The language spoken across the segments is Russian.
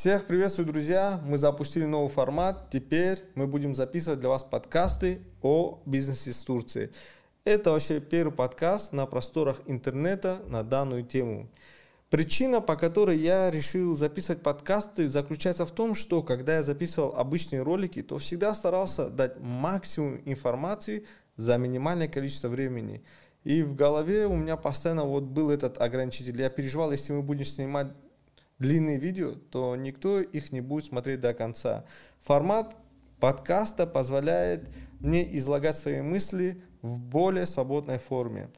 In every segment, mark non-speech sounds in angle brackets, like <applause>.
Всех приветствую, друзья! Мы запустили новый формат. Теперь мы будем записывать для вас подкасты о бизнесе с Турцией. Это вообще первый подкаст на просторах интернета на данную тему. Причина, по которой я решил записывать подкасты, заключается в том, что когда я записывал обычные ролики, то всегда старался дать максимум информации за минимальное количество времени. И в голове у меня постоянно вот был этот ограничитель. Я переживал, если мы будем снимать длинные видео, то никто их не будет смотреть до конца. Формат подкаста позволяет мне излагать свои мысли в более свободной форме.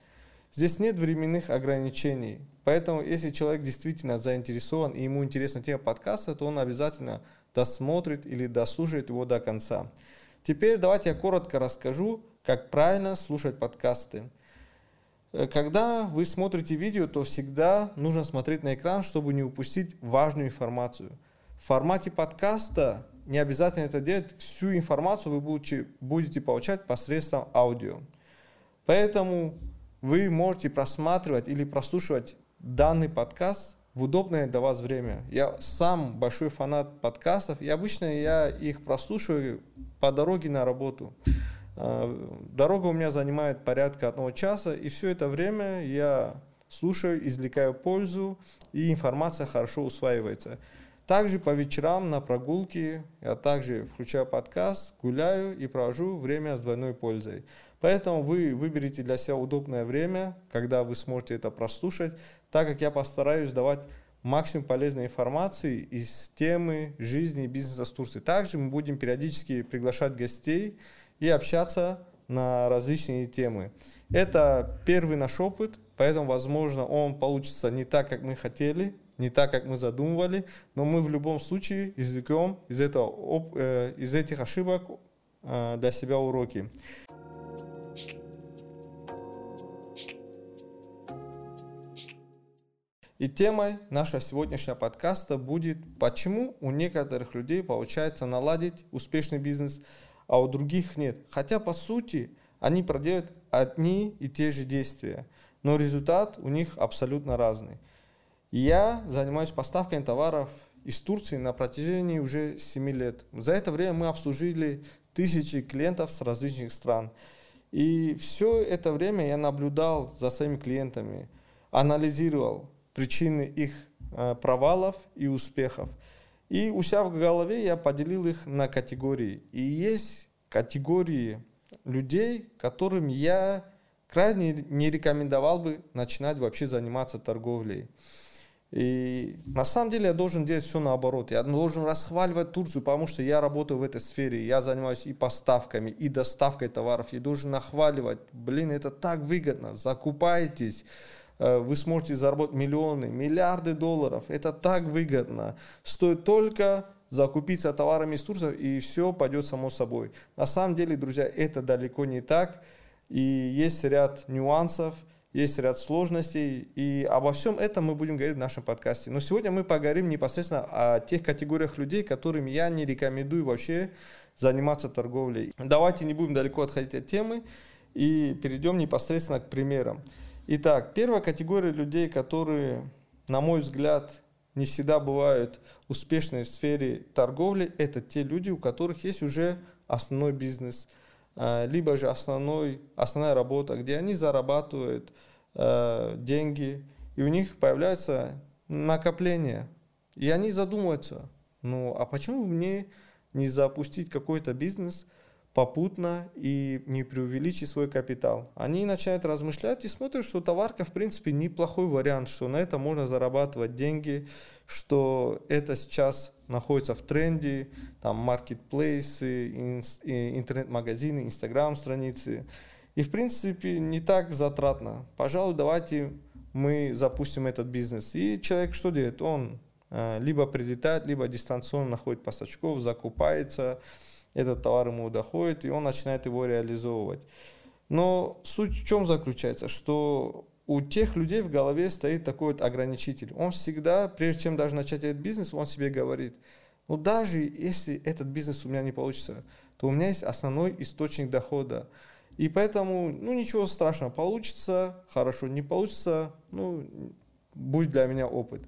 Здесь нет временных ограничений, поэтому если человек действительно заинтересован и ему интересна тема подкаста, то он обязательно досмотрит или дослушает его до конца. Теперь давайте я коротко расскажу, как правильно слушать подкасты. Э, когда вы смотрите видео, то всегда нужно смотреть на экран, чтобы не упустить важную информацию. В формате подкаста не обязательно это делать, всю информацию вы будете, получать посредством аудио. Поэтому вы можете просматривать или прослушивать данный подкаст в удобное для вас время. Я сам большой фанат подкастов, и обычно я их прослушиваю по дороге на работу. А, дорога у меня занимает порядка одного часа, и все это время я слушаю, извлекаю пользу, и информация хорошо усваивается. Также по вечерам на прогулке я также включаю подкаст, гуляю и провожу время с двойной пользой. Поэтому вы выберите для себя удобное время, когда вы сможете это прослушать, так как я постараюсь давать максимум полезной информации из темы жизни и бизнеса с Турцией. Также мы будем периодически приглашать гостей, и общаться на различные темы. Это первый наш опыт, поэтому, возможно, он получится не так, как мы хотели, не так, как мы задумывали, но мы в любом случае извлекем из, этого, э, из этих ошибок э, для себя уроки. И темой нашего сегодняшнего подкаста будет, почему у некоторых людей получается наладить успешный бизнес – а у других нет. Хотя, по сути, они проделают одни и те же действия, но результат у них абсолютно разный. Я занимаюсь поставкой товаров из Турции на протяжении уже 7 лет. За это время мы обслужили тысячи клиентов с различных стран. И все это время я наблюдал за своими клиентами, анализировал причины их э, провалов и успехов. И у себя в голове я поделил их на категории. И есть категории людей, которым я крайне не рекомендовал бы начинать вообще заниматься торговлей. И на самом деле я должен делать все наоборот. Я должен расхваливать Турцию, потому что я работаю в этой сфере. Я занимаюсь и поставками, и доставкой товаров. Я должен нахваливать. Блин, это так выгодно. Закупайтесь. Э, вы сможете заработать миллионы, миллиарды долларов. Это так выгодно. Стоит только закупиться товарами из Турции, и все пойдет само собой. На самом деле, друзья, это далеко не так. И есть ряд нюансов, есть ряд сложностей, и обо всем этом мы будем говорить в нашем подкасте. Но сегодня мы поговорим непосредственно о тех категориях людей, которым я не рекомендую вообще заниматься торговлей. Давайте не будем далеко отходить от темы и перейдем непосредственно к примерам. Итак, первая категория людей, которые, на мой взгляд, не всегда бывают успешны в сфере торговли, это те люди, у которых есть уже основной бизнес, а, либо же основной, основная работа, где они зарабатывают э, деньги, и у них появляются накопления. И они задумываются, ну а почему мне не запустить какой-то бизнес – попутно и не преувеличить свой капитал. Они начинают размышлять и смотрят, что товарка в принципе неплохой вариант, что на это можно зарабатывать деньги, что это сейчас находится в тренде, там маркетплейсы, интернет-магазины, инстаграм-страницы. И в принципе не так затратно. Пожалуй, давайте мы запустим этот бизнес. И человек что делает? Он э, либо прилетает, либо дистанционно находит поставщиков, закупается, этот товар ему доходит, и он начинает его реализовывать. Но суть в чем заключается, что у тех людей в голове стоит такой вот ограничитель. Он всегда, прежде чем даже начать этот бизнес, он себе говорит, ну даже если этот бизнес у меня не получится, то у меня есть основной источник дохода. И поэтому, ну ничего страшного, получится, хорошо, не получится, ну будет для меня опыт.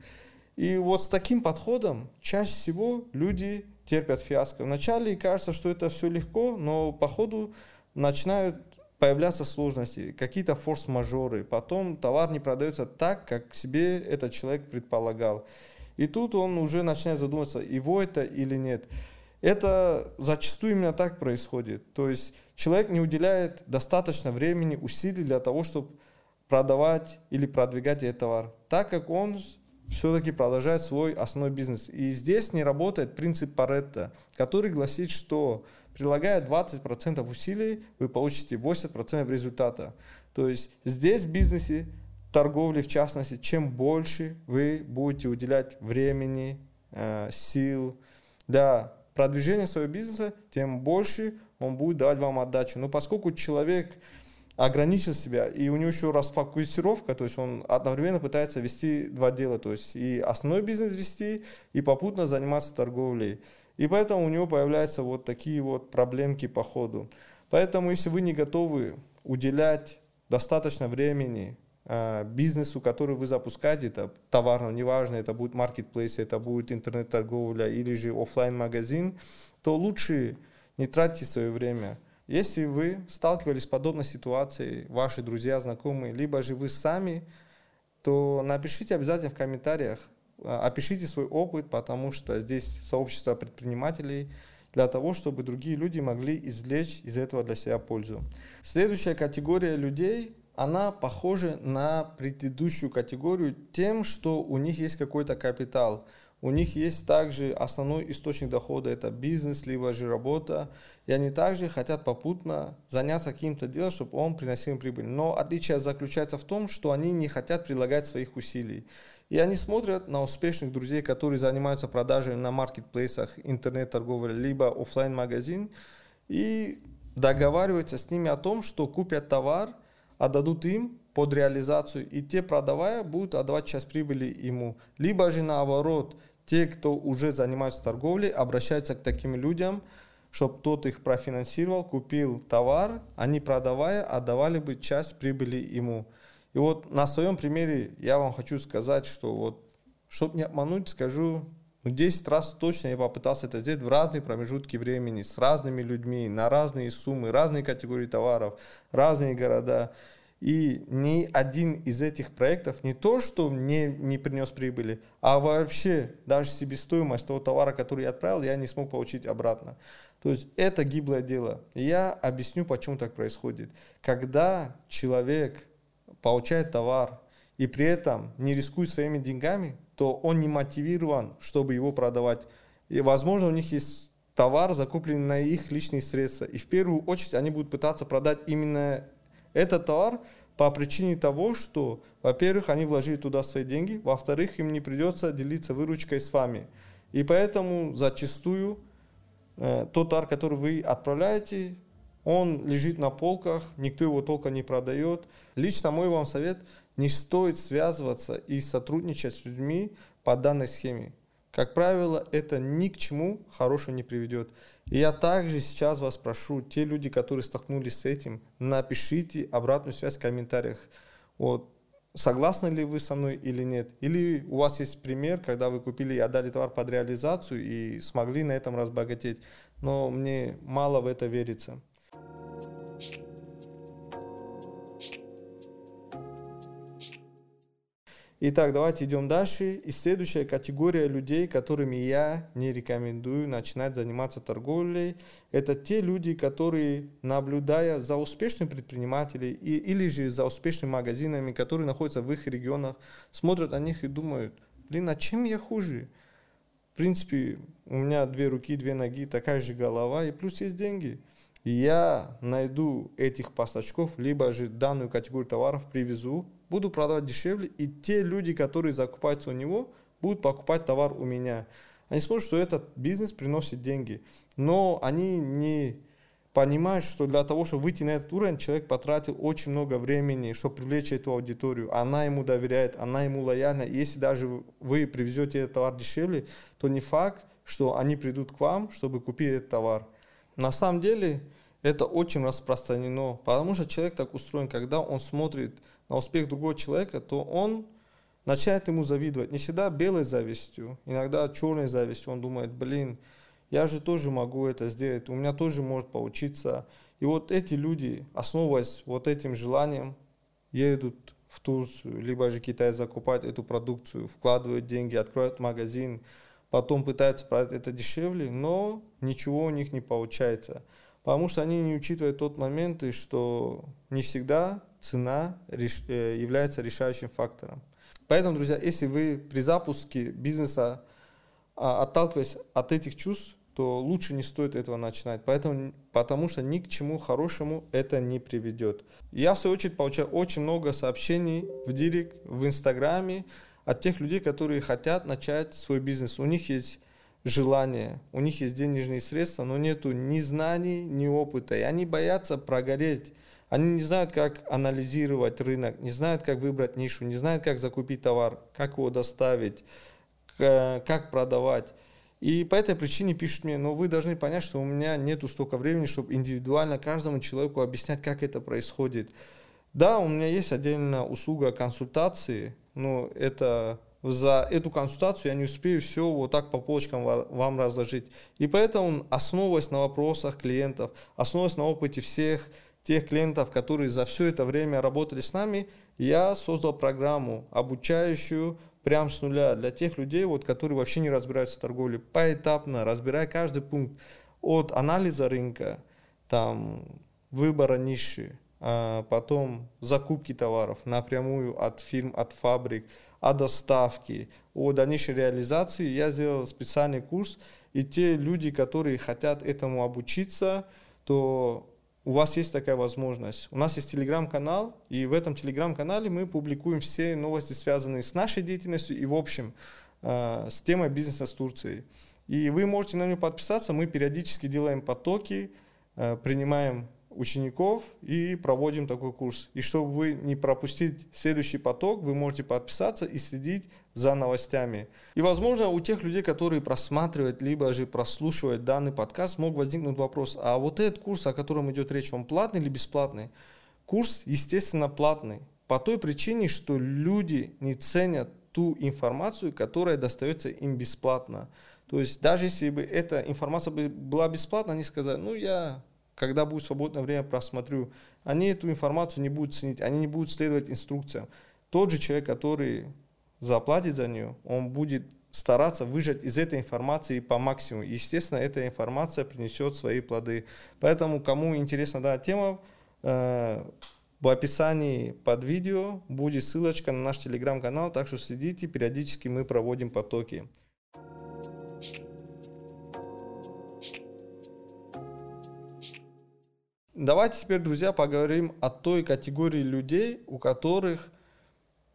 И вот с таким подходом чаще всего люди терпят фиаско. Вначале кажется, что это все легко, но по ходу начинают появляться сложности, какие-то форс-мажоры. Потом товар не продается так, как себе этот человек предполагал. И тут он уже начинает задумываться, его это или нет. Это зачастую именно так происходит. То есть человек не уделяет достаточно времени, усилий для того, чтобы продавать или продвигать этот товар, так как он все-таки продолжает свой основной бизнес. И здесь не работает принцип Паретта, который гласит, что прилагая 20% усилий, вы получите 80% результата. То есть здесь в бизнесе, торговле в частности, чем больше вы будете уделять времени, э, сил для продвижения своего бизнеса, тем больше он будет давать вам отдачу. Но поскольку человек ограничил себя, и у него еще расфокусировка, то есть он одновременно пытается вести два дела, то есть и основной бизнес вести, и попутно заниматься торговлей. И поэтому у него появляются вот такие вот проблемки по ходу. Поэтому если вы не готовы уделять достаточно времени э, бизнесу, который вы запускаете, это товарно, неважно, это будет маркетплейс, это будет интернет-торговля или же офлайн магазин то лучше не тратьте свое время – если вы сталкивались с подобной ситуацией, ваши друзья, знакомые, либо же вы сами, то напишите обязательно в комментариях, а, опишите свой опыт, потому что здесь сообщество предпринимателей для того, чтобы другие люди могли извлечь из этого для себя пользу. Следующая категория людей, она похожа на предыдущую категорию тем, что у них есть какой-то капитал – у них есть также основной источник дохода, это бизнес, либо же работа, и они также хотят попутно заняться каким-то делом, чтобы он приносил им прибыль. Но отличие заключается в том, что они не хотят прилагать своих усилий. И они смотрят на успешных друзей, которые занимаются продажей на маркетплейсах, интернет-торговля, либо офлайн магазин и договариваются с ними о том, что купят товар, отдадут им под реализацию, и те, продавая, будут отдавать часть прибыли ему. Либо же наоборот, те, кто уже занимается торговлей, обращаются к таким людям, чтобы тот их профинансировал, купил товар, они продавая, отдавали бы часть прибыли ему. И вот на своем примере я вам хочу сказать, что вот, чтобы не обмануть, скажу, ну 10 раз точно я попытался это сделать в разные промежутки времени, с разными людьми, на разные суммы, разные категории товаров, разные города. И ни один из этих проектов не то, что мне не принес прибыли, а вообще даже себестоимость того товара, который я отправил, я не смог получить обратно. То есть это гиблое дело. я объясню, почему так происходит. Когда человек получает товар и при этом не рискует своими деньгами, то он не мотивирован, чтобы его продавать. И, возможно, у них есть товар, закупленный на их личные средства. И в первую очередь они будут пытаться продать именно этот товар по причине того, что, во-первых, они вложили туда свои деньги, во-вторых, им не придется делиться выручкой с вами. И поэтому зачастую э, тот товар, который вы отправляете, он лежит на полках, никто его толком не продает. Лично мой вам совет, не стоит связываться и сотрудничать с людьми по данной схеме. Как правило, это ни к чему хорошему не приведет. И я также сейчас вас прошу, те люди, которые столкнулись с этим, напишите обратную связь в комментариях. Вот, согласны ли вы со мной или нет. Или у вас есть пример, когда вы купили и отдали товар под реализацию и смогли на этом разбогатеть. Но мне мало в это верится. Итак, давайте идем дальше. И следующая категория людей, которыми я не рекомендую начинать заниматься торговлей, это те люди, которые, наблюдая за успешными предпринимателями и, или же за успешными магазинами, которые находятся в их регионах, смотрят на них и думают, блин, а чем я хуже? В принципе, у меня две руки, две ноги, такая же голова, и плюс есть деньги. Я найду этих поставщиков, либо же данную категорию товаров привезу, буду продавать дешевле, и те люди, которые закупаются у него, будут покупать товар у меня. Они смотрят, что этот бизнес приносит деньги, но они не понимают, что для того, чтобы выйти на этот уровень, человек потратил очень много времени, чтобы привлечь эту аудиторию. Она ему доверяет, она ему лояльна. Если даже вы привезете этот товар дешевле, то не факт, что они придут к вам, чтобы купить этот товар. На самом деле это очень распространено, потому что человек так устроен, когда он смотрит на успех другого человека, то он начинает ему завидовать. Не всегда белой завистью, иногда черной завистью. Он думает, блин, я же тоже могу это сделать, у меня тоже может получиться. И вот эти люди, основываясь вот этим желанием, едут в Турцию, либо же Китай закупают эту продукцию, вкладывают деньги, открывают магазин, потом пытаются продать это дешевле, но ничего у них не получается. Потому что они не учитывают тот момент, что не всегда цена э, является решающим фактором. Поэтому, друзья, если вы при запуске бизнеса а, отталкиваясь от этих чувств, то лучше не стоит этого начинать, поэтому, потому что ни к чему хорошему это не приведет. Я, в свою очередь, получаю очень много сообщений в директ, в инстаграме от тех людей, которые хотят начать свой бизнес. У них есть желание, у них есть денежные средства, но нету ни знаний, ни опыта, и они боятся прогореть. Они не знают, как анализировать рынок, не знают, как выбрать нишу, не знают, как закупить товар, как его доставить, как продавать. И по этой причине пишут мне, но вы должны понять, что у меня нету столько времени, чтобы индивидуально каждому человеку объяснять, как это происходит. Да, у меня есть отдельная услуга консультации, но это за эту консультацию я не успею все вот так по полочкам вам разложить. И поэтому, основываясь на вопросах клиентов, основываясь на опыте всех тех клиентов, которые за все это время работали с нами, я создал программу, обучающую прям с нуля для тех людей, вот, которые вообще не разбираются в торговле, поэтапно, разбирая каждый пункт от анализа рынка, там, выбора ниши, а потом закупки товаров напрямую от фирм, от фабрик, о доставке, о дальнейшей реализации. Я сделал специальный курс, и те люди, которые хотят этому обучиться, то у вас есть такая возможность. У нас есть телеграм-канал, и в этом телеграм-канале мы публикуем все новости, связанные с нашей деятельностью и, в общем, э, с темой бизнеса с Турцией. И вы можете на него подписаться. Мы периодически делаем потоки, э, принимаем учеников и проводим такой курс. И чтобы вы не пропустить следующий поток, вы можете подписаться и следить за новостями. И, возможно, у тех людей, которые просматривают, либо же прослушивают данный подкаст, мог возникнуть вопрос, а вот этот курс, о котором идет речь, он платный или бесплатный? Курс, естественно, платный. По той причине, что люди не ценят ту информацию, которая достается им бесплатно. То есть даже если бы эта информация была бесплатна, они сказали, ну я когда будет свободное время, просмотрю. Они эту информацию не будут ценить, они не будут следовать инструкциям. Тот же человек, который заплатит за нее, он будет стараться выжать из этой информации по максимуму. Естественно, эта информация принесет свои плоды. Поэтому, кому интересна данная тема, э, в описании под видео будет ссылочка на наш телеграм-канал, так что следите, периодически мы проводим потоки. Давайте теперь, друзья, поговорим о той категории людей, у которых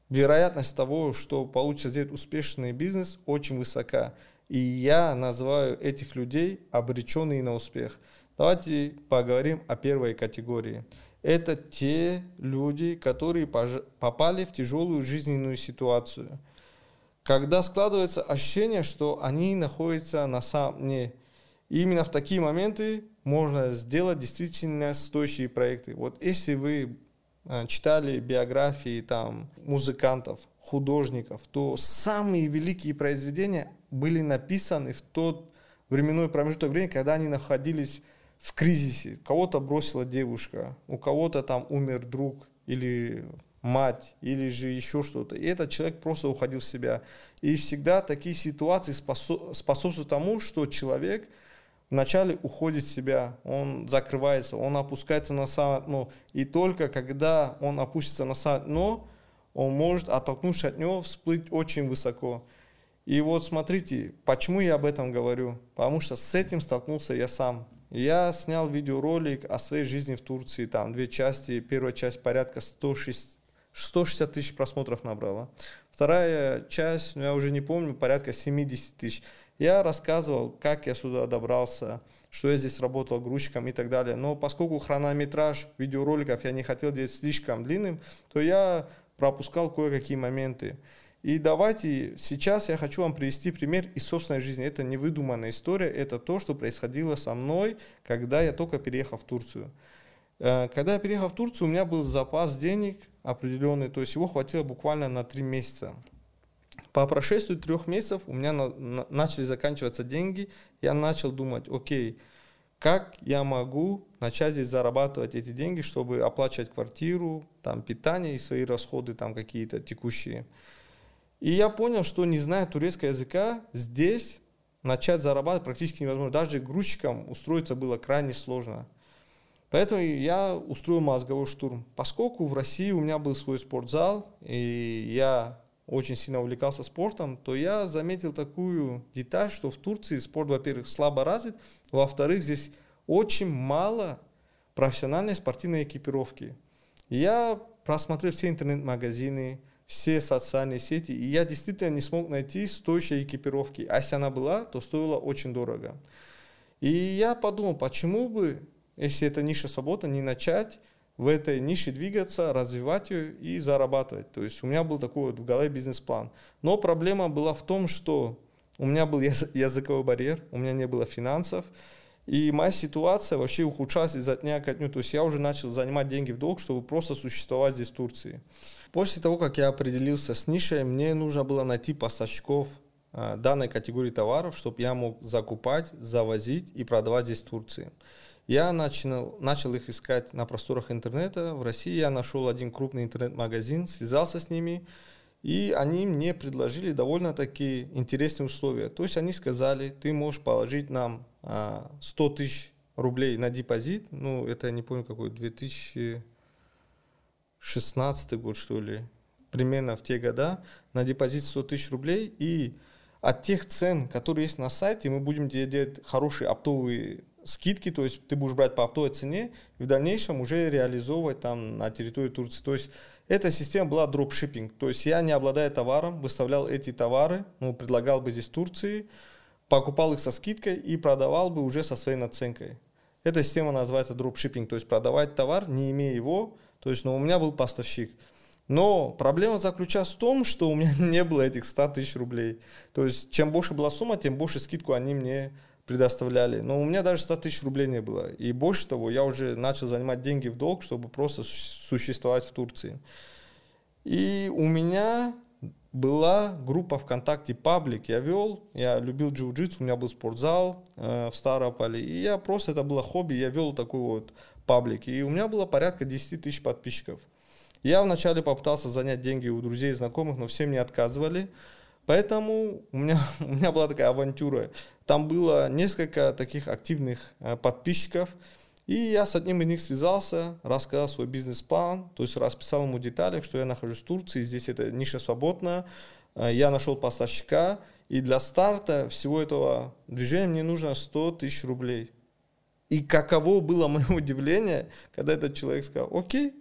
вероятность того, что получится сделать успешный бизнес, очень высока. И я называю этих людей обреченные на успех. Давайте поговорим о первой категории. Это те люди, которые попали в тяжелую жизненную ситуацию. Когда складывается ощущение, что они находятся на самом дне. И именно в такие моменты можно сделать действительно стоящие проекты. Вот если вы а, читали биографии там музыкантов, художников, то самые великие произведения были написаны в тот временной промежуток времени, когда они находились в кризисе. Кого-то бросила девушка, у кого-то там умер друг или мать, или же еще что-то. И этот человек просто уходил в себя. И всегда такие ситуации способствуют тому, что человек – вначале уходит в себя, он закрывается, он опускается на самое дно. И только когда он опустится на самое дно, он может, оттолкнувшись от него, всплыть очень высоко. И вот смотрите, почему я об этом говорю? Потому что с этим столкнулся я сам. Я снял видеоролик о своей жизни в Турции, там две части. Первая часть порядка 160, 160 тысяч просмотров набрала. Вторая часть, ну я уже не помню, порядка 70 тысяч. Я рассказывал, как я сюда добрался, что я здесь работал грузчиком и так далее. Но поскольку хронометраж видеороликов я не хотел делать слишком длинным, то я пропускал кое-какие моменты. И давайте сейчас я хочу вам привести пример из собственной жизни. Это не выдуманная история, это то, что происходило со мной, когда я только переехал в Турцию. Э, когда я переехал в Турцию, у меня был запас денег определенный, то есть его хватило буквально на три месяца. По прошествии трех месяцев у меня на, на, начали заканчиваться деньги. Я начал думать, окей, как я могу начать здесь зарабатывать эти деньги, чтобы оплачивать квартиру, там питание и свои расходы там какие-то текущие. И я понял, что не зная турецкого языка, здесь начать зарабатывать практически невозможно. Даже грузчикам устроиться было крайне сложно. Поэтому я устроил мозговой штурм. Поскольку в России у меня был свой спортзал, и я очень сильно увлекался спортом, то я заметил такую деталь, что в Турции спорт, во-первых, слабо развит, во-вторых, здесь очень мало профессиональной спортивной экипировки. Я просмотрел все интернет-магазины, все социальные сети, и я действительно не смог найти стоящей экипировки. А если она была, то стоила очень дорого. И я подумал, почему бы, если это ниша свобода, не начать в этой нише двигаться, развивать ее и зарабатывать. То есть у меня был такой вот в голове бизнес-план. Но проблема была в том, что у меня был языковой барьер, у меня не было финансов, и моя ситуация вообще ухудшалась изо дня ко дню. То есть я уже начал занимать деньги в долг, чтобы просто существовать здесь в Турции. После того, как я определился с нишей, мне нужно было найти поставщиков а, данной категории товаров, чтобы я мог закупать, завозить и продавать здесь в Турции. Я начал, начал их искать на просторах интернета. В России я нашел один крупный интернет-магазин, связался с ними, и они мне предложили довольно-таки интересные условия. То есть они сказали, ты можешь положить нам 100 а, тысяч рублей на депозит, ну, это я не помню какой, 2016 год, что ли, примерно в те года, на депозит 100 тысяч рублей, и от тех цен, которые есть на сайте, мы будем делать хорошие оптовые скидки, то есть ты будешь брать по оптовой цене и в дальнейшем уже реализовывать там на территории Турции. То есть эта система была дропшиппинг, то есть я, не обладая товаром, выставлял эти товары, ну, предлагал бы здесь Турции, покупал их со скидкой и продавал бы уже со своей наценкой. Эта система называется дропшиппинг, то есть продавать товар, не имея его, то есть, ну, у меня был поставщик. Но проблема заключалась в том, что у меня <laughs> не было этих 100 тысяч рублей. То есть, чем больше была сумма, тем больше скидку они мне предоставляли. Но у меня даже 100 тысяч рублей не было. И больше того, я уже начал занимать деньги в долг, чтобы просто существовать в Турции. И у меня была группа ВКонтакте паблик, я вел, я любил джиу-джитсу, у меня был спортзал э, в Старополе, и я просто, это было хобби, я вел такой вот паблик, и у меня было порядка 10 тысяч подписчиков. Я вначале попытался занять деньги у друзей и знакомых, но все мне отказывали, поэтому у меня, <laughs> у меня была такая авантюра. Там было несколько таких активных э, подписчиков, и я с одним из них связался, рассказал свой бизнес-план, то есть расписал ему детали, что я нахожусь в Турции, здесь эта ниша свободна, э, я нашел поставщика, и для старта всего этого движения мне нужно 100 тысяч рублей. И каково было <laughs> мое удивление, когда этот человек сказал, окей,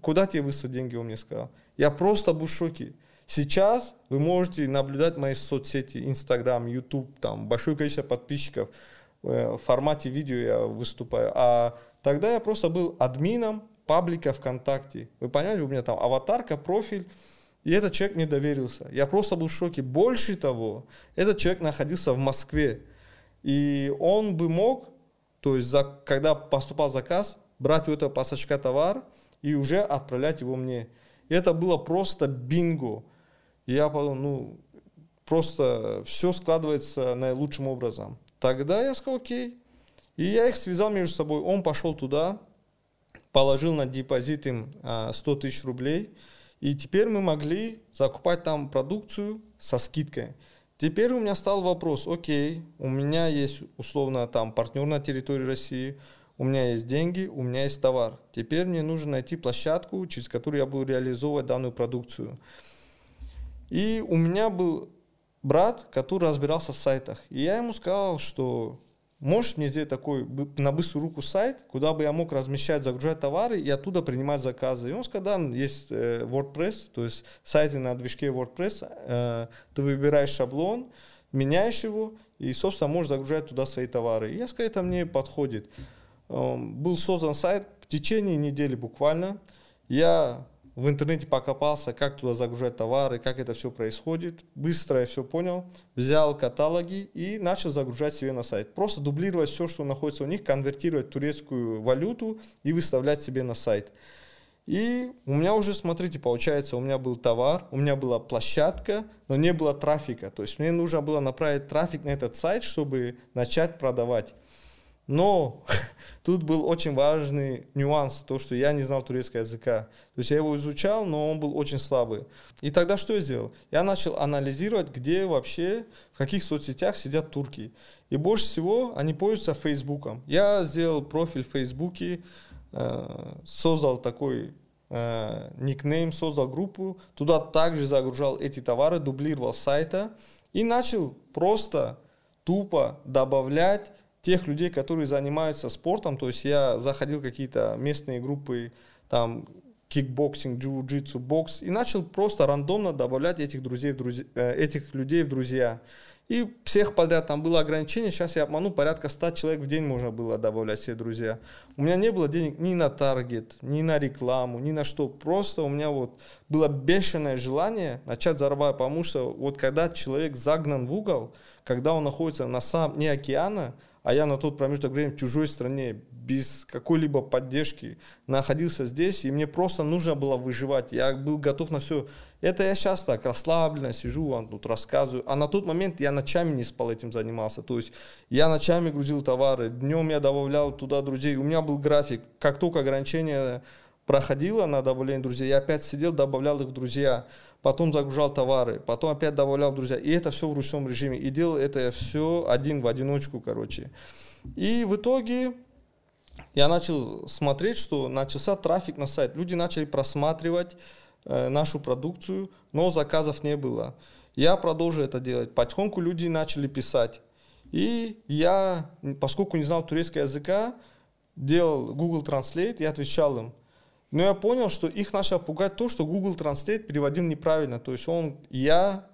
куда тебе выслать деньги, он мне сказал. Я просто был в шоке. Сейчас вы можете наблюдать мои соцсети, Инстаграм, Ютуб, там большое количество подписчиков – Э, в формате видео я выступаю. А тогда я просто был админом паблика ВКонтакте. Вы понимаете, у меня там аватарка, профиль. И этот человек мне доверился. Я просто был в шоке. Больше того, этот человек находился в Москве. И он бы мог, то есть за, когда поступал заказ, брать у этого поставщика товар и уже отправлять его мне. И это было просто бинго. Я подумал, ну, просто все складывается наилучшим образом. Тогда я сказал, окей. И я их связал между собой. Он пошел туда, положил на депозит им 100 а, тысяч рублей. И теперь мы могли закупать там продукцию со скидкой. Теперь у меня стал вопрос, окей, у меня есть условно там партнер на территории России, у меня есть деньги, у меня есть товар. Теперь мне нужно найти площадку, через которую я буду реализовывать данную продукцию. И у меня был брат, который разбирался в сайтах. И я ему сказал, что можешь мне сделать такой на быструю руку сайт, куда бы я мог размещать, загружать товары и оттуда принимать заказы. И он сказал, да, есть э, WordPress, то есть сайты на движке WordPress, э, ты выбираешь шаблон, меняешь его и, собственно, можешь загружать туда свои товары. И я сказал, это мне подходит. Был создан сайт в течение недели буквально. Я в интернете покопался, как туда загружать товары, как это все происходит. Быстро я все понял, взял каталоги и начал загружать себе на сайт. Просто дублировать все, что находится у них, конвертировать турецкую валюту и выставлять себе на сайт. И у меня уже, смотрите, получается, у меня был товар, у меня была площадка, но не было трафика. То есть мне нужно было направить трафик на этот сайт, чтобы начать продавать. Но <laughs> тут был очень важный нюанс, то, что я не знал турецкого языка. То есть я его изучал, но он был очень слабый. И тогда что я сделал? Я начал анализировать, где вообще, в каких соцсетях сидят турки. И больше всего они пользуются Фейсбуком. Я сделал профиль в Фейсбуке, э, создал такой э, никнейм, создал группу, туда также загружал эти товары, дублировал сайта и начал просто тупо добавлять тех людей, которые занимаются спортом, то есть я заходил в какие-то местные группы, там, кикбоксинг, джиу-джитсу, бокс, и начал просто рандомно добавлять этих, друзей в друзья, э, этих людей в друзья. И всех подряд там было ограничение, сейчас я обману, порядка 100 человек в день можно было добавлять в друзья. У меня не было денег ни на таргет, ни на рекламу, ни на что. Просто у меня вот было бешеное желание начать зарабатывать, потому что вот когда человек загнан в угол, когда он находится на самом дне океана, а я на тот промежуток времени в чужой стране, без какой-либо поддержки, находился здесь, и мне просто нужно было выживать. Я был готов на все. Это я сейчас так расслабленно сижу, вам тут рассказываю. А на тот момент я ночами не спал, этим занимался. То есть я ночами грузил товары, днем я добавлял туда друзей. У меня был график. Как только ограничение проходило на добавление друзей, я опять сидел, добавлял их в друзья потом загружал товары, потом опять добавлял друзья. И это все в ручном режиме. И делал это все один в одиночку, короче. И в итоге я начал смотреть, что начался трафик на сайт. Люди начали просматривать э, нашу продукцию, но заказов не было. Я продолжил это делать. Потихоньку люди начали писать. И я, поскольку не знал турецкого языка, делал Google Translate и отвечал им. Но я понял, что их начало пугать то, что Google Translate переводил неправильно. То есть он, я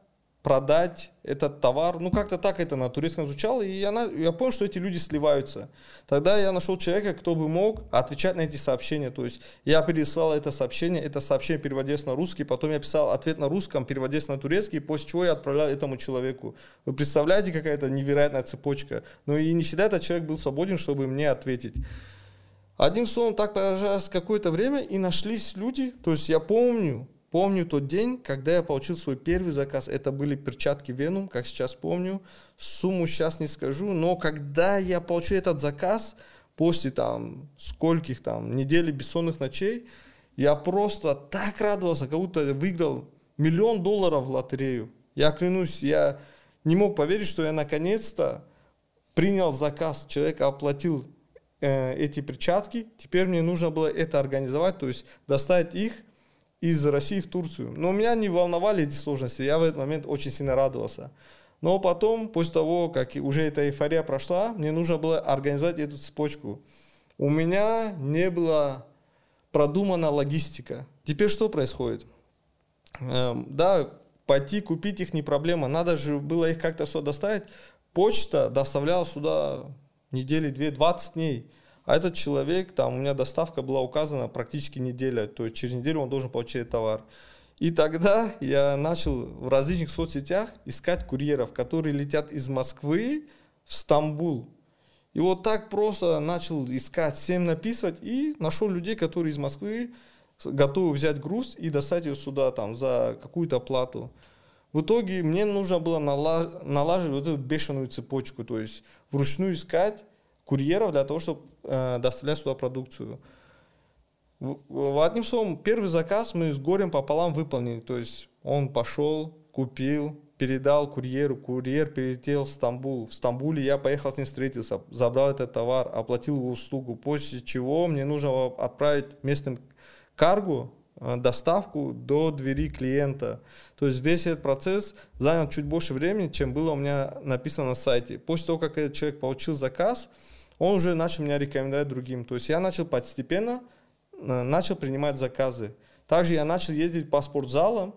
продать этот товар, ну как-то так это на турецком звучало, и я, я понял, что эти люди сливаются. Тогда я нашел человека, кто бы мог отвечать на эти сообщения. То есть я переслал это сообщение, это сообщение переводилось на русский, потом я писал ответ на русском, переводилось на турецкий, после чего я отправлял этому человеку. Вы представляете, какая-то невероятная цепочка. Но и не всегда этот человек был свободен, чтобы мне ответить. Одним словом, так продолжалось какое-то время, и нашлись люди, то есть я помню, помню тот день, когда я получил свой первый заказ, это были перчатки Venom, как сейчас помню, сумму сейчас не скажу, но когда я получил этот заказ, после там скольких там недель бессонных ночей, я просто так радовался, как будто выиграл миллион долларов в лотерею. Я клянусь, я не мог поверить, что я наконец-то принял заказ, человек оплатил э, эти перчатки. Теперь мне нужно было это организовать, то есть достать их из России в Турцию. Но меня не волновали эти сложности, я в этот момент очень сильно радовался. Но потом, после того, как уже эта эйфория прошла, мне нужно было организовать эту цепочку. У меня не была продумана логистика. Теперь что происходит? Эм, да, пойти купить их не проблема, надо же было их как-то сюда доставить. Почта доставляла сюда недели две, 20 дней. А этот человек, там у меня доставка была указана практически неделя, то есть через неделю он должен получить товар. И тогда я начал в различных соцсетях искать курьеров, которые летят из Москвы в Стамбул. И вот так просто начал искать, всем написывать и нашел людей, которые из Москвы готовы взять груз и достать ее сюда там за какую-то плату. В итоге мне нужно было налаживать вот эту бешеную цепочку, то есть вручную искать курьеров для того, чтобы э, доставлять сюда продукцию. В, в одним словом, первый заказ мы с горем пополам выполнили, то есть он пошел, купил, передал курьеру, курьер перелетел в Стамбул. В Стамбуле я поехал с ним встретиться, забрал этот товар, оплатил его услугу, после чего мне нужно отправить местным каргу доставку до двери клиента. То есть весь этот процесс занял чуть больше времени, чем было у меня написано на сайте. После того, как этот человек получил заказ, он уже начал меня рекомендовать другим. То есть я начал постепенно э, начал принимать заказы. Также я начал ездить по спортзалам,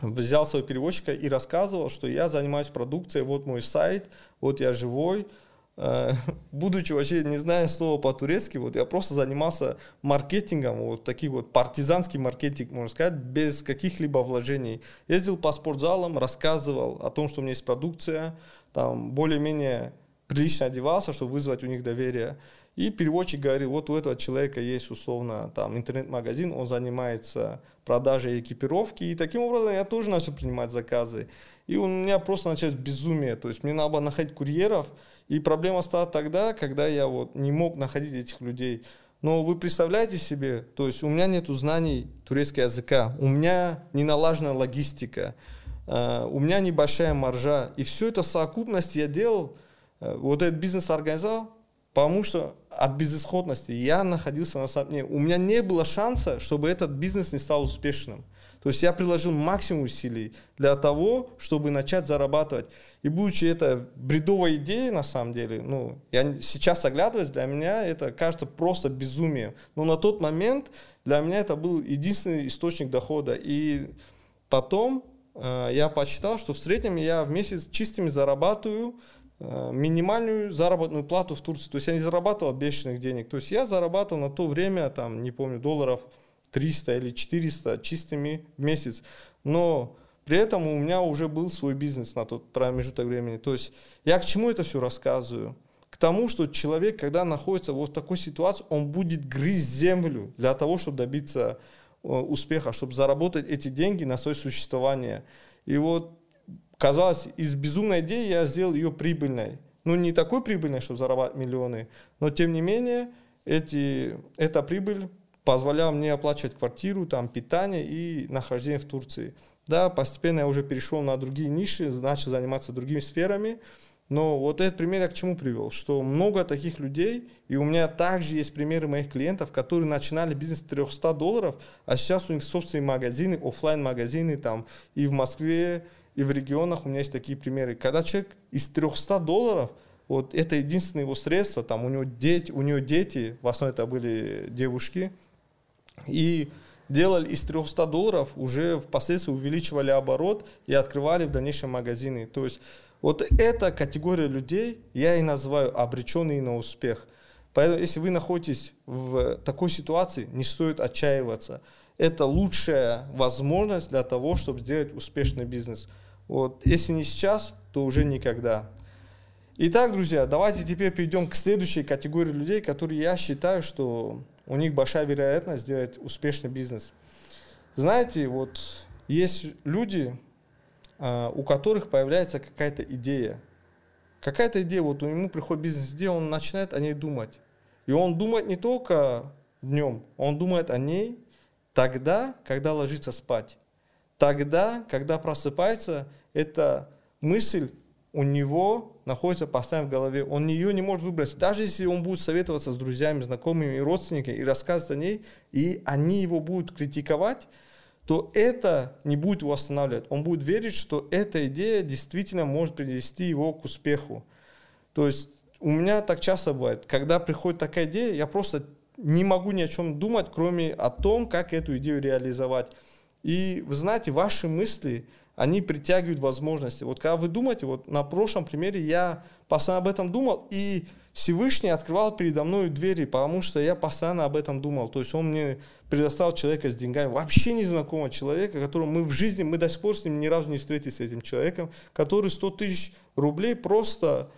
взял своего переводчика и рассказывал, что я занимаюсь продукцией, вот мой сайт, вот я живой, Э, <laughs> будучи вообще не зная слова по-турецки, вот я просто занимался маркетингом, вот таких вот партизанский маркетинг, можно сказать, без каких-либо вложений. Ездил по спортзалам, рассказывал о том, что у меня есть продукция, там более-менее прилично одевался, чтобы вызвать у них доверие. И переводчик говорит, вот у этого человека есть условно там интернет-магазин, он занимается продажей экипировки, и таким образом я тоже начал принимать заказы. И у меня просто началось безумие, то есть мне надо было находить курьеров, и проблема стала тогда, когда я вот не мог находить этих людей. Но вы представляете себе, то есть у меня нет знаний турецкого языка, у меня не налажена логистика, э, у меня небольшая маржа. И все это в совокупности я делал, э, вот этот бизнес организовал, потому что от безысходности я находился на деле, у меня не было шанса, чтобы этот бизнес не стал успешным. То есть я приложил максимум усилий для того, чтобы начать зарабатывать. И будучи это бредовой идеей, на самом деле, ну, я сейчас оглядываясь, для меня это кажется просто безумием. Но на тот момент для меня это был единственный источник дохода. И потом э, я посчитал, что в среднем я в месяц чистыми зарабатываю э, минимальную заработную плату в Турции. То есть я не зарабатывал бешеных денег. То есть я зарабатывал на то время, там, не помню, долларов 300 или 400 чистыми в месяц. Но при этом у меня уже был свой бизнес на тот промежуток времени. То есть я к чему это все рассказываю? К тому, что человек, когда находится вот в такой ситуации, он будет грызть землю для того, чтобы добиться э, успеха, чтобы заработать эти деньги на свое существование. И вот, казалось, из безумной идеи я сделал ее прибыльной. Ну, не такой прибыльной, чтобы зарабатывать миллионы, но тем не менее, эти, эта прибыль позволяла мне оплачивать квартиру, там, питание и нахождение в Турции. Да, постепенно я уже перешел на другие ниши, начал заниматься другими сферами. Но вот этот пример я к чему привел? Что много таких людей, и у меня также есть примеры моих клиентов, которые начинали бизнес с 300 долларов, а сейчас у них собственные магазины, офлайн магазины там и в Москве, и в регионах у меня есть такие примеры. Когда человек из 300 долларов, вот это единственное его средство, там у него дети, у него дети, в основном это были девушки, и делали из 300 долларов, уже впоследствии увеличивали оборот и открывали в дальнейшем магазины. То есть вот эта категория людей я и называю обреченные на успех. Поэтому если вы находитесь в такой ситуации, не стоит отчаиваться. Это лучшая возможность для того, чтобы сделать успешный бизнес. Вот, если не сейчас, то уже никогда. Итак, друзья, давайте теперь перейдем к следующей категории людей, которые я считаю, что у них большая вероятность сделать успешный бизнес. Знаете, вот есть люди, а, у которых появляется какая-то идея. Какая-то идея, вот у него приходит бизнес-идея, он начинает о ней думать. И он думает не только днем, он думает о ней тогда, когда ложится спать. Тогда, когда просыпается, эта мысль у него находится постоянно в голове. Он ее не может выбросить. Даже если он будет советоваться с друзьями, знакомыми и родственниками и рассказывать о ней, и они его будут критиковать, то это не будет его останавливать. Он будет верить, что эта идея действительно может привести его к успеху. То есть у меня так часто бывает, когда приходит такая идея, я просто не могу ни о чем думать, кроме о том, как эту идею реализовать. И вы знаете, ваши мысли – они притягивают возможности. Вот когда вы думаете, вот на прошлом примере я постоянно об этом думал, и Всевышний открывал передо мной двери, потому что я постоянно об этом думал. То есть он мне предоставил человека с деньгами, вообще незнакомого человека, которого мы в жизни, мы до сих пор с ним ни разу не встретились с этим человеком, который 100 тысяч рублей просто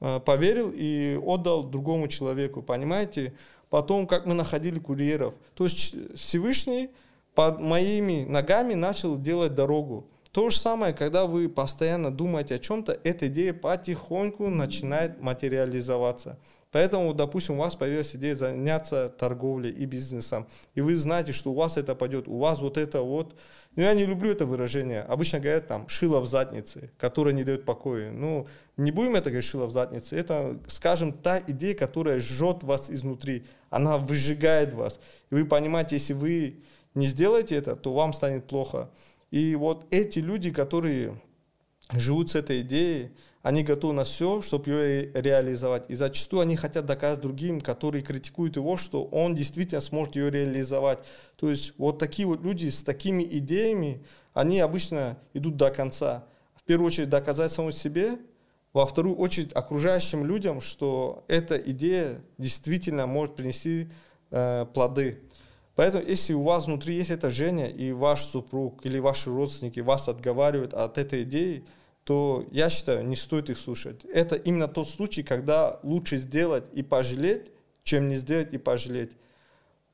э, поверил и отдал другому человеку, понимаете? Потом, как мы находили курьеров. То есть Всевышний под моими ногами начал делать дорогу. То же самое, когда вы постоянно думаете о чем-то, эта идея потихоньку начинает материализоваться. Поэтому, допустим, у вас появилась идея заняться торговлей и бизнесом, и вы знаете, что у вас это пойдет, у вас вот это вот. Но я не люблю это выражение. Обычно говорят там «шило в заднице», которое не дает покоя. Ну, не будем это говорить «шило в заднице». Это, скажем, та идея, которая жжет вас изнутри. Она выжигает вас. И вы понимаете, если вы не сделаете это, то вам станет плохо. И вот эти люди, которые живут с этой идеей, они готовы на все, чтобы ее реализовать. И зачастую они хотят доказать другим, которые критикуют его, что он действительно сможет ее реализовать. То есть вот такие вот люди с такими идеями, они обычно идут до конца. В первую очередь доказать самому себе, во вторую очередь окружающим людям, что эта идея действительно может принести э, плоды. Поэтому, если у вас внутри есть эта Женя, и ваш супруг или ваши родственники вас отговаривают от этой идеи, то я считаю, не стоит их слушать. Это именно тот случай, когда лучше сделать и пожалеть, чем не сделать и пожалеть.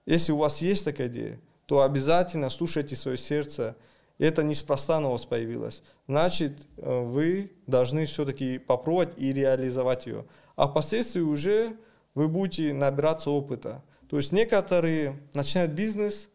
Если у вас есть такая идея, то обязательно слушайте свое сердце. Это неспроста на вас появилось. Значит, э, вы должны все-таки попробовать и реализовать ее. А впоследствии уже вы будете набираться опыта. То есть некоторые начинают бизнес,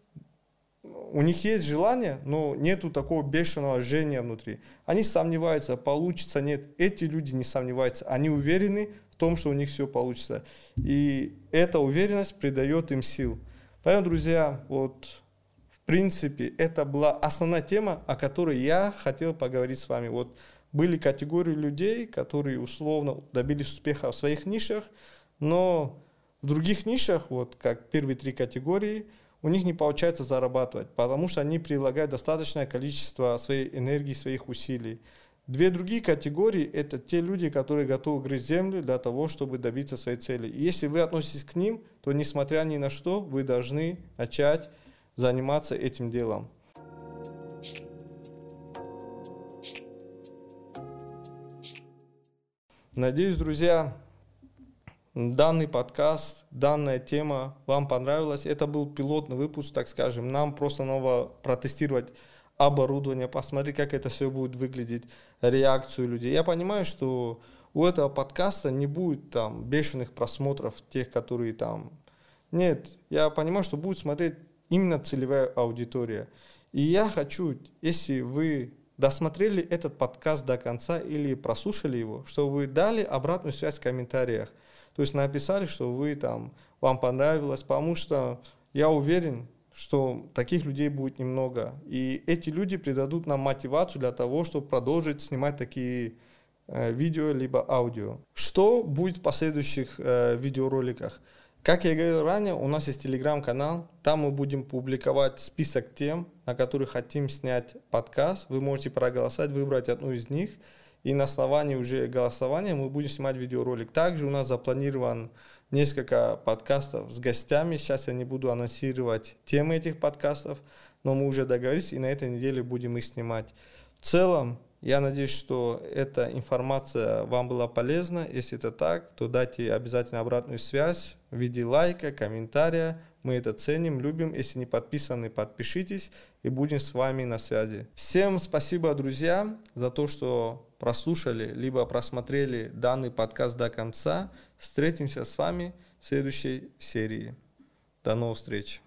у них есть желание, но нету такого бешеного жжения внутри. Они сомневаются, получится, нет. Эти люди не сомневаются, они уверены в том, что у них все получится. И эта уверенность придает им сил. Поэтому, друзья, вот в принципе это была основная тема, о которой я хотел поговорить с вами. Вот были категории людей, которые условно добились успеха в своих нишах, но в других нишах, вот как первые три категории, у них не получается зарабатывать, потому что они прилагают достаточное количество своей энергии, своих усилий. Две другие категории – это те люди, которые готовы грызть землю для того, чтобы добиться своей цели. И если вы относитесь к ним, то несмотря ни на что, вы должны начать заниматься этим делом. Надеюсь, друзья, данный подкаст, данная тема вам понравилась. Это был пилотный выпуск, так скажем. Нам просто надо протестировать оборудование, посмотреть, как это все будет выглядеть, реакцию людей. Я понимаю, что у этого подкаста не будет там бешеных просмотров, тех, которые там... Нет, я понимаю, что будет смотреть именно целевая аудитория. И я хочу, если вы досмотрели этот подкаст до конца или прослушали его, чтобы вы дали обратную связь в комментариях. То есть написали, что вы там, вам понравилось, потому что я уверен, что таких людей будет немного. И эти люди придадут нам мотивацию для того, чтобы продолжить снимать такие э, видео либо аудио. Что будет в последующих э, видеороликах? Как я говорил ранее, у нас есть телеграм-канал, там мы будем публиковать список тем, на которые хотим снять подкаст. Вы можете проголосовать, выбрать одну из них, и на основании уже голосования мы будем снимать видеоролик. Также у нас запланирован несколько подкастов с гостями. Сейчас я не буду анонсировать темы этих подкастов, но мы уже договорились, и на этой неделе будем их снимать. В целом, я надеюсь, что эта информация вам была полезна. Если это так, то дайте обязательно обратную связь в виде лайка, комментария. Мы это ценим, любим. Если не подписаны, подпишитесь и будем с вами на связи. Всем спасибо, друзья, за то, что прослушали, либо просмотрели данный подкаст до конца. Встретимся с вами в следующей серии. До новых встреч!